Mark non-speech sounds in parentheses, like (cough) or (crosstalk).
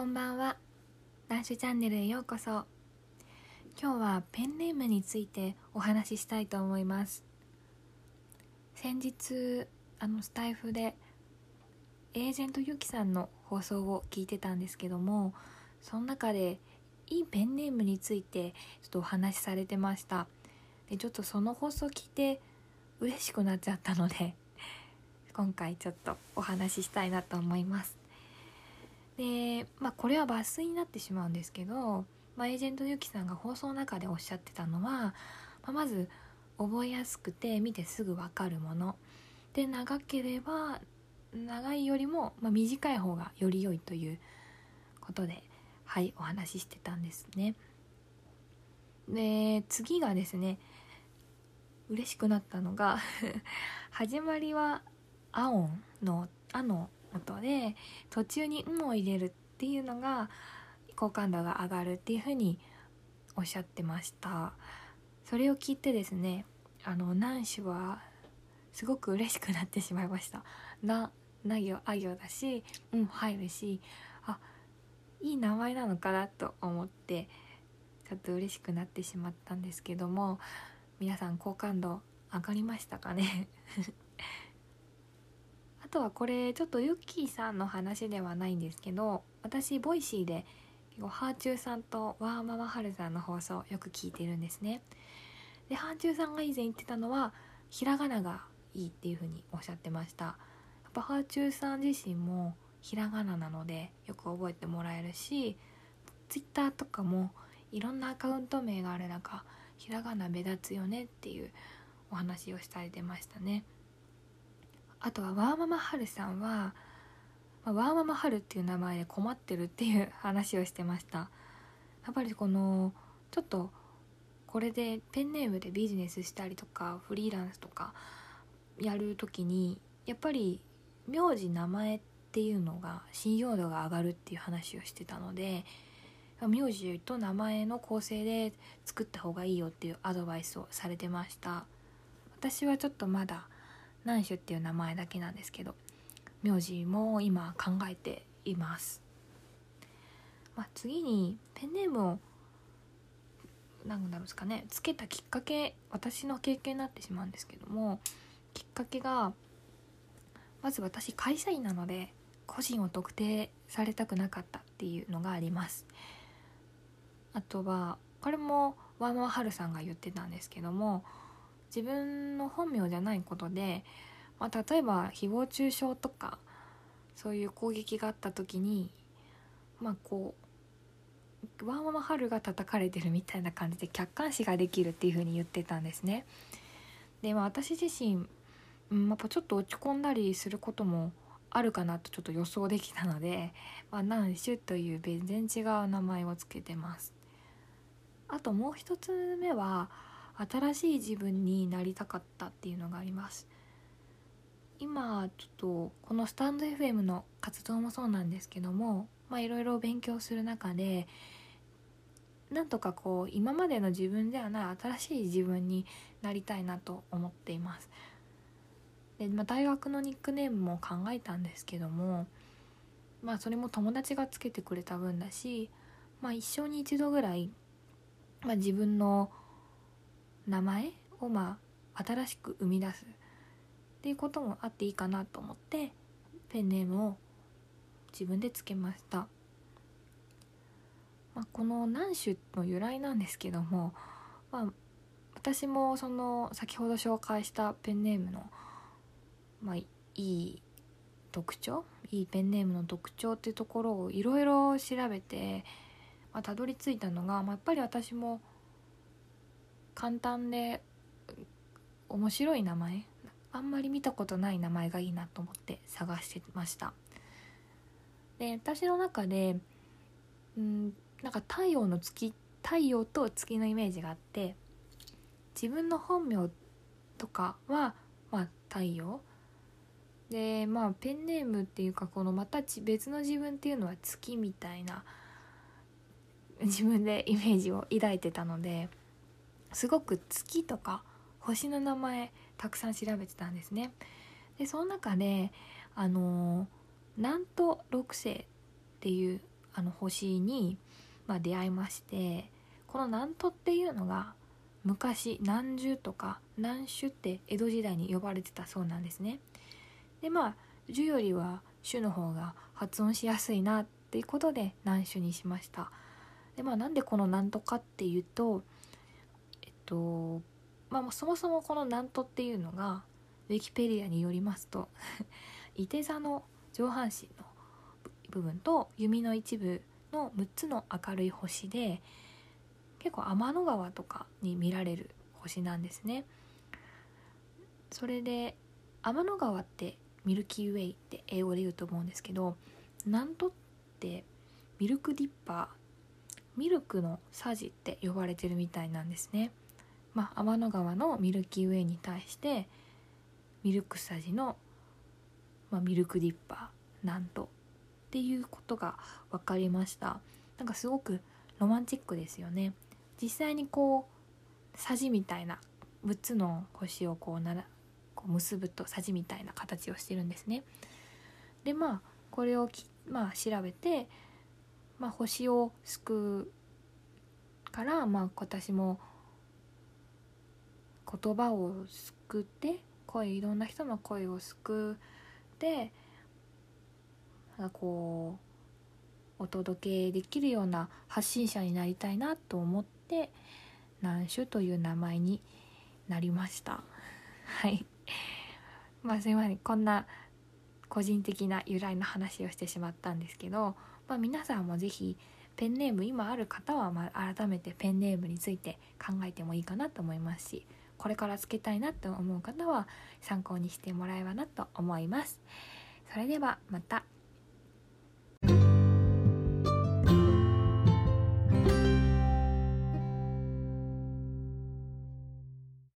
こんばんは。男子チャンネルへようこそ。今日はペンネームについてお話ししたいと思います。先日あのスタイフでエージェントゆきさんの放送を聞いてたんですけどもその中でいいペンネームについてちょっとお話しされてました。でちょっとその放送聞いて嬉しくなっちゃったので今回ちょっとお話ししたいなと思います。でまあこれは抜粋になってしまうんですけど、まあ、エージェントゆきさんが放送の中でおっしゃってたのは、まあ、まず覚えやすくて見てすぐ分かるもの。で長ければ長いよりも、まあ、短い方がより良いということではいお話ししてたんですね。で次がですね嬉しくなったのが (laughs) 始まりは「アオン」の「あ」の音で途中に「ん」を入れるっていうのが好感度が上がるっていうふうにおっしゃってました。それを聞いてですねあの男子はすごく嬉しくなってしまいました。なな行あ行だし「うん」入るしあいい名前なのかなと思ってちょっと嬉しくなってしまったんですけども皆さん好感度上がりましたかね？とはこれちょっとユッキーさんの話ではないんですけど私ボイシーで結構はあちゅうさんとワーママはるさんの放送よく聞いてるんですね。ではあちゅうさんが以前言ってたのはひらがながいいっていう風におっしゃってました。やっぱはあちゅうさん自身もひらがななのでよく覚えてもらえるしツイッターとかもいろんなアカウント名がある中ひらがな目立つよねっていうお話をされてましたね。あとはワーママハルさんは、まあ、ワーママハルっていう名前で困ってるっていう話をしてました。やっぱりこのちょっとこれでペンネームでビジネスしたりとかフリーランスとかやる時にやっぱり名字名前っていうのが信用度が上がるっていう話をしてたので名字と名前の構成で作った方がいいよっていうアドバイスをされてました。私はちょっとまだ南種っていう名前だけなんですけど名字も今考えています、まあ、次にペンネームを何だろうですかねつけたきっかけ私の経験になってしまうんですけどもきっかけがまず私会社員なので個人を特定されたくなかったっていうのがあります。あとはこれもワンワンハルさんが言ってたんですけども自分の本名じゃないことで、まあ、例えば誹謗中傷とかそういう攻撃があった時にまあこうワンワンハルが叩かれてるみたいな感じで客観視ができるっていう風に言ってたんですね。で、まあ、私自身、うん、やっぱちょっと落ち込んだりすることもあるかなとちょっと予想できたので、まあ、ナンシュという全然違う名前を付けてます。あともう一つ目は新しい自分になりたかったっていうのがあります。今ちょっとこのスタンド FM の活動もそうなんですけどもまあいろいろ勉強する中でなんとかこう今までの自分ではない新しい自分になりたいなと思っています。で、まあ、大学のニックネームも考えたんですけどもまあそれも友達がつけてくれた分だしまあ一生に一度ぐらいまあ、自分の名前をまあ新しく生み出すっていうこともあっていいかなと思ってペンネームを自分でつけました、まあ、この南種の由来なんですけども、まあ、私もその先ほど紹介したペンネームの、まあ、いい特徴いいペンネームの特徴っていうところをいろいろ調べてまあ、たどり着いたのが、まあ、やっぱり私も簡単で面白い名前？あんまり見たことない名前がいいなと思って探してました。で私の中でうんなんか太陽の月太陽と月のイメージがあって自分の本名とかは、まあ、太陽。でまあペンネームっていうかこのまた別の自分っていうのは月みたいな自分でイメージを抱いてたのですごく月とか星の名前たくさん調べてたんですねでその中であの南都六星っていうあの星に、まあ、出会いましてこの南都っていうのが昔南樹とか南種って江戸時代に呼ばれてたそうなんですね。でまあ樹よりは種の方が発音しやすいなっていうことで南種にしました。でまあなんでこのなんとかっていうととまあそもそもこの南都っていうのがウィキペディアによりますと (laughs) いて座の上半身の部分と弓の一部の6つの明るい星で結構天の川とかに見られる星なんですね。それで天の川ってミルキーウェイって英語で言うと思うんですけどなんとってミルクディッパーミルクのサジって呼ばれてるみたいなんですね。まあ、天の川のミルキーウェイに対してミルクサジの、まあ、ミルクディッパーなんとっていうことが分かりました。なんかすごくロマンチックですよね。実際にこうさじみたいな6つの星をこうならこう結ぶとさじみたいな形をしてるんですね。でまあこれをき、まあ、調べて、まあ、星を救うから、まあ、私も言葉を救って声いろんな人の声を救ってなんかこうお届けできるような発信者になりたいなと思って南種という名前になりました。はい。まあすいません。こんな個人的な由来の話をしてしまったんですけど、まあ、皆さんも是非ペンネーム今ある方はま改めてペンネームについて考えてもいいかなと思いますしこれからつけたいなと思う方は参考にしてもらえばなと思います。それではまた。